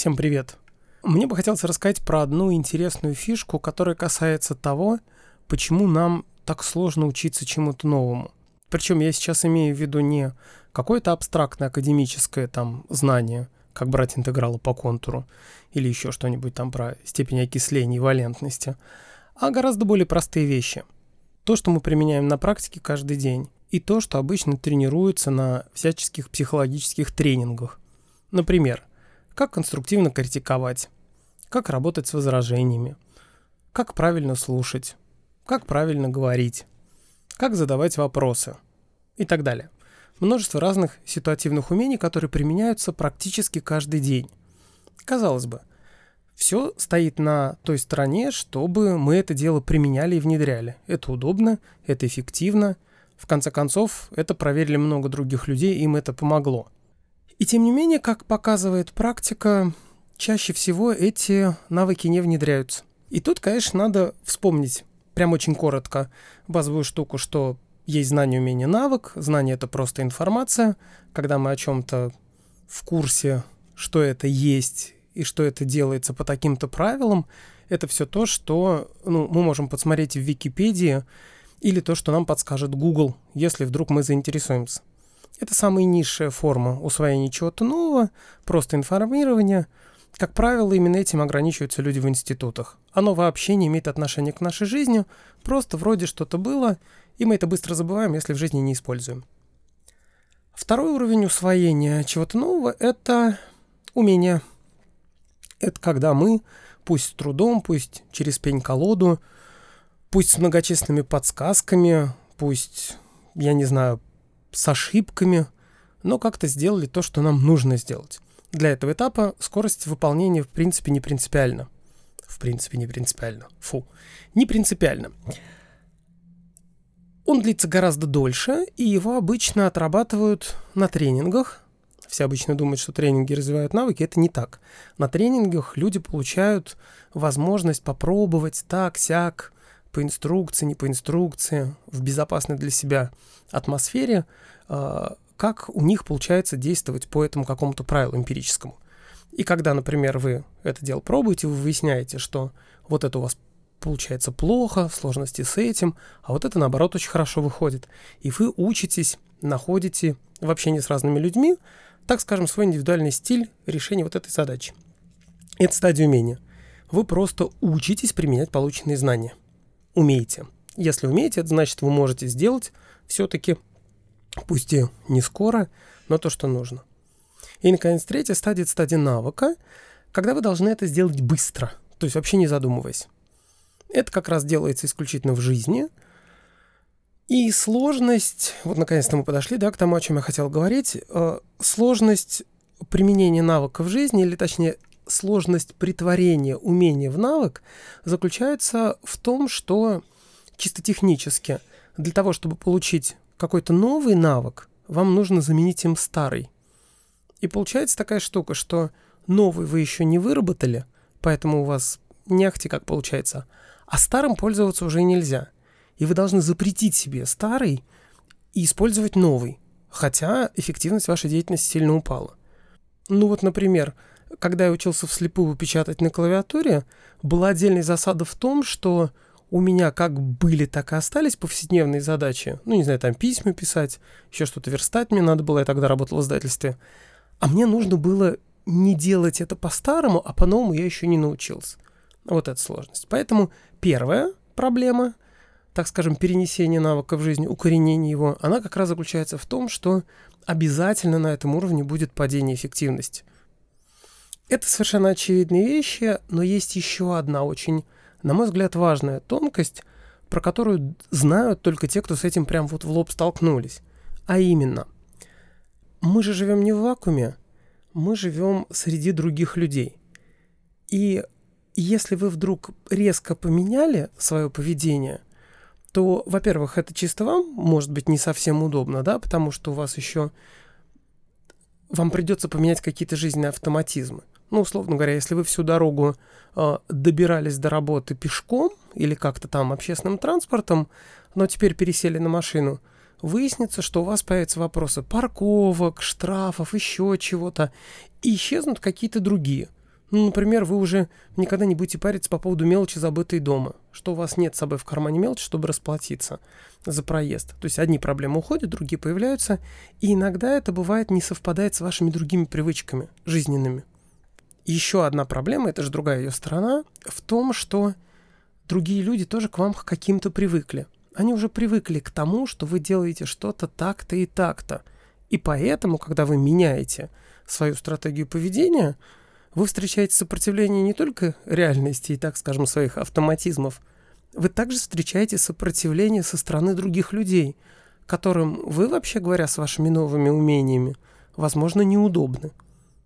Всем привет. Мне бы хотелось рассказать про одну интересную фишку, которая касается того, почему нам так сложно учиться чему-то новому. Причем я сейчас имею в виду не какое-то абстрактное академическое там знание, как брать интегралы по контуру, или еще что-нибудь там про степень окисления и валентности, а гораздо более простые вещи. То, что мы применяем на практике каждый день, и то, что обычно тренируется на всяческих психологических тренингах. Например, как конструктивно критиковать, как работать с возражениями, как правильно слушать, как правильно говорить, как задавать вопросы и так далее. Множество разных ситуативных умений, которые применяются практически каждый день. Казалось бы, все стоит на той стороне, чтобы мы это дело применяли и внедряли. Это удобно, это эффективно. В конце концов, это проверили много других людей, им это помогло. И тем не менее, как показывает практика, чаще всего эти навыки не внедряются. И тут, конечно, надо вспомнить, прям очень коротко, базовую штуку, что есть знание, умение, навык. Знание — это просто информация. Когда мы о чем-то в курсе, что это есть и что это делается по таким-то правилам, это все то, что ну, мы можем подсмотреть в Википедии или то, что нам подскажет Google, если вдруг мы заинтересуемся. Это самая низшая форма усвоения чего-то нового, просто информирование. Как правило, именно этим ограничиваются люди в институтах. Оно вообще не имеет отношения к нашей жизни, просто вроде что-то было, и мы это быстро забываем, если в жизни не используем. Второй уровень усвоения чего-то нового – это умение. Это когда мы, пусть с трудом, пусть через пень-колоду, пусть с многочисленными подсказками, пусть, я не знаю, с ошибками, но как-то сделали то, что нам нужно сделать. Для этого этапа скорость выполнения в принципе не принципиальна. В принципе не принципиально. Фу. Не принципиально. Он длится гораздо дольше, и его обычно отрабатывают на тренингах. Все обычно думают, что тренинги развивают навыки. Это не так. На тренингах люди получают возможность попробовать так, сяк, по инструкции, не по инструкции, в безопасной для себя атмосфере, а, как у них получается действовать по этому какому-то правилу эмпирическому. И когда, например, вы это дело пробуете, вы выясняете, что вот это у вас получается плохо, сложности с этим, а вот это, наоборот, очень хорошо выходит. И вы учитесь, находите в общении с разными людьми, так скажем, свой индивидуальный стиль решения вот этой задачи. Это стадия умения. Вы просто учитесь применять полученные знания умеете. Если умеете, это значит, вы можете сделать все-таки, пусть и не скоро, но то, что нужно. И, наконец, третья стадия – это стадия навыка, когда вы должны это сделать быстро, то есть вообще не задумываясь. Это как раз делается исключительно в жизни. И сложность, вот наконец-то мы подошли да, к тому, о чем я хотел говорить, э, сложность применения навыка в жизни, или точнее сложность притворения умения в навык заключается в том, что чисто технически для того, чтобы получить какой-то новый навык, вам нужно заменить им старый. И получается такая штука, что новый вы еще не выработали, поэтому у вас не ахти как получается, а старым пользоваться уже нельзя. И вы должны запретить себе старый и использовать новый, хотя эффективность вашей деятельности сильно упала. Ну вот, например, когда я учился вслепую печатать на клавиатуре, была отдельная засада в том, что у меня как были, так и остались повседневные задачи. Ну, не знаю, там письма писать, еще что-то верстать мне надо было, я тогда работал в издательстве. А мне нужно было не делать это по-старому, а по-новому я еще не научился. Вот эта сложность. Поэтому первая проблема, так скажем, перенесение навыка в жизнь, укоренение его, она как раз заключается в том, что обязательно на этом уровне будет падение эффективности. Это совершенно очевидные вещи, но есть еще одна очень, на мой взгляд, важная тонкость, про которую знают только те, кто с этим прям вот в лоб столкнулись. А именно, мы же живем не в вакууме, мы живем среди других людей. И если вы вдруг резко поменяли свое поведение, то, во-первых, это чисто вам может быть не совсем удобно, да, потому что у вас еще вам придется поменять какие-то жизненные автоматизмы. Ну, условно говоря, если вы всю дорогу э, добирались до работы пешком или как-то там общественным транспортом, но теперь пересели на машину, выяснится, что у вас появятся вопросы парковок, штрафов, еще чего-то, и исчезнут какие-то другие. Ну, например, вы уже никогда не будете париться по поводу мелочи, забытой дома, что у вас нет с собой в кармане мелочи, чтобы расплатиться за проезд. То есть одни проблемы уходят, другие появляются, и иногда это бывает не совпадает с вашими другими привычками жизненными. Еще одна проблема, это же другая ее сторона, в том, что другие люди тоже к вам каким-то привыкли. Они уже привыкли к тому, что вы делаете что-то так-то и так-то. И поэтому, когда вы меняете свою стратегию поведения – вы встречаете сопротивление не только реальности и, так скажем, своих автоматизмов, вы также встречаете сопротивление со стороны других людей, которым вы, вообще говоря, с вашими новыми умениями, возможно, неудобны.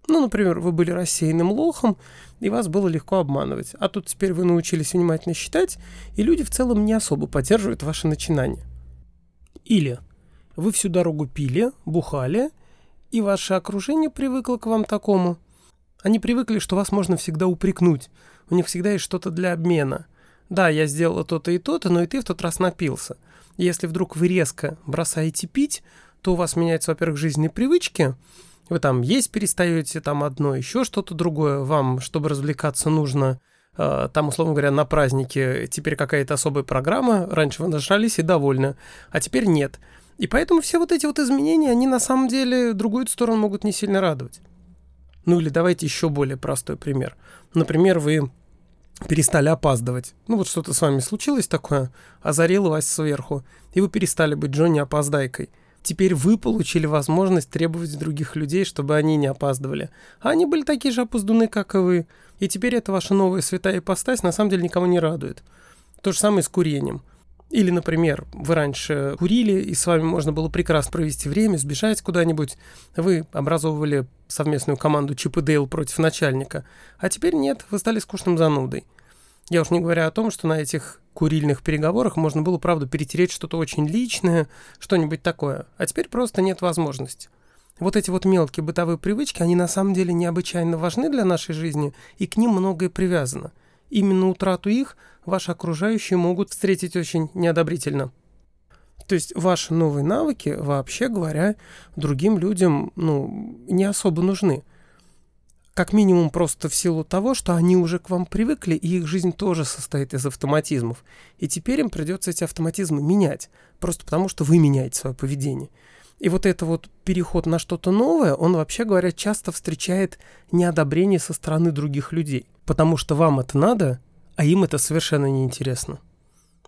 Ну, например, вы были рассеянным лохом, и вас было легко обманывать. А тут теперь вы научились внимательно считать, и люди в целом не особо поддерживают ваше начинание. Или вы всю дорогу пили, бухали, и ваше окружение привыкло к вам такому – они привыкли, что вас можно всегда упрекнуть. У них всегда есть что-то для обмена. Да, я сделала то-то и то-то, но и ты в тот раз напился. если вдруг вы резко бросаете пить, то у вас меняются, во-первых, жизненные привычки. Вы там есть перестаете, там одно, еще что-то другое. Вам, чтобы развлекаться, нужно э, там, условно говоря, на празднике теперь какая-то особая программа. Раньше вы нажрались и довольны, а теперь нет. И поэтому все вот эти вот изменения, они на самом деле другую сторону могут не сильно радовать. Ну или давайте еще более простой пример. Например, вы перестали опаздывать. Ну вот что-то с вами случилось такое, озарило вас сверху, и вы перестали быть Джонни опоздайкой. Теперь вы получили возможность требовать других людей, чтобы они не опаздывали. А они были такие же опоздуны, как и вы. И теперь эта ваша новая святая ипостась на самом деле никого не радует. То же самое с курением. Или, например, вы раньше курили, и с вами можно было прекрасно провести время, сбежать куда-нибудь. Вы образовывали совместную команду Чип и Дейл против начальника. А теперь нет, вы стали скучным занудой. Я уж не говоря о том, что на этих курильных переговорах можно было, правда, перетереть что-то очень личное, что-нибудь такое. А теперь просто нет возможности. Вот эти вот мелкие бытовые привычки, они на самом деле необычайно важны для нашей жизни, и к ним многое привязано – именно утрату их ваши окружающие могут встретить очень неодобрительно. То есть ваши новые навыки, вообще говоря, другим людям ну, не особо нужны. Как минимум просто в силу того, что они уже к вам привыкли, и их жизнь тоже состоит из автоматизмов. И теперь им придется эти автоматизмы менять, просто потому что вы меняете свое поведение. И вот это вот переход на что-то новое, он, вообще говоря, часто встречает неодобрение со стороны других людей потому что вам это надо, а им это совершенно неинтересно.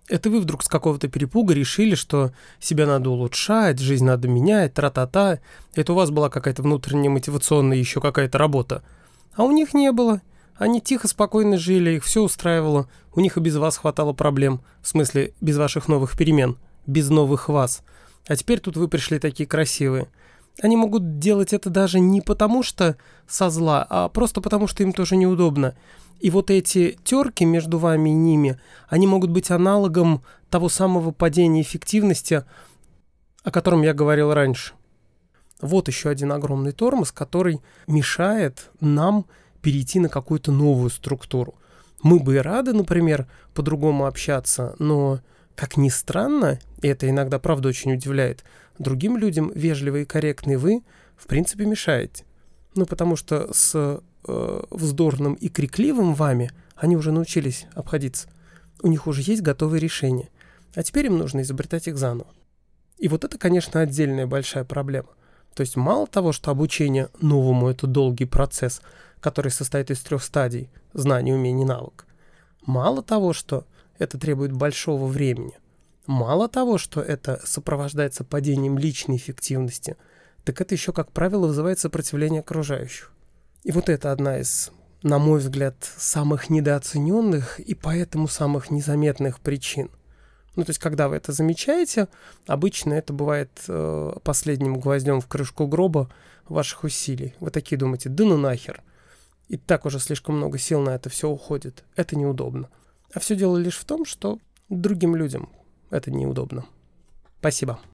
Это вы вдруг с какого-то перепуга решили, что себя надо улучшать, жизнь надо менять, тра-та-та. Это у вас была какая-то внутренняя мотивационная еще какая-то работа. А у них не было. Они тихо, спокойно жили, их все устраивало. У них и без вас хватало проблем. В смысле, без ваших новых перемен. Без новых вас. А теперь тут вы пришли такие красивые. Они могут делать это даже не потому, что со зла, а просто потому, что им тоже неудобно. И вот эти терки между вами и ними, они могут быть аналогом того самого падения эффективности, о котором я говорил раньше. Вот еще один огромный тормоз, который мешает нам перейти на какую-то новую структуру. Мы бы и рады, например, по-другому общаться, но, как ни странно, и это иногда правда очень удивляет, другим людям вежливый и корректный вы, в принципе, мешаете. Ну, потому что с э, вздорным и крикливым вами они уже научились обходиться. У них уже есть готовые решения. А теперь им нужно изобретать их заново. И вот это, конечно, отдельная большая проблема. То есть мало того, что обучение новому – это долгий процесс, который состоит из трех стадий – знание, умение, навык. Мало того, что это требует большого времени, Мало того, что это сопровождается падением личной эффективности, так это еще, как правило, вызывает сопротивление окружающих. И вот это одна из, на мой взгляд, самых недооцененных и поэтому самых незаметных причин. Ну, то есть, когда вы это замечаете, обычно это бывает э, последним гвоздем в крышку гроба ваших усилий. Вы такие думаете, да ну нахер. И так уже слишком много сил на это все уходит. Это неудобно. А все дело лишь в том, что другим людям это неудобно. Спасибо.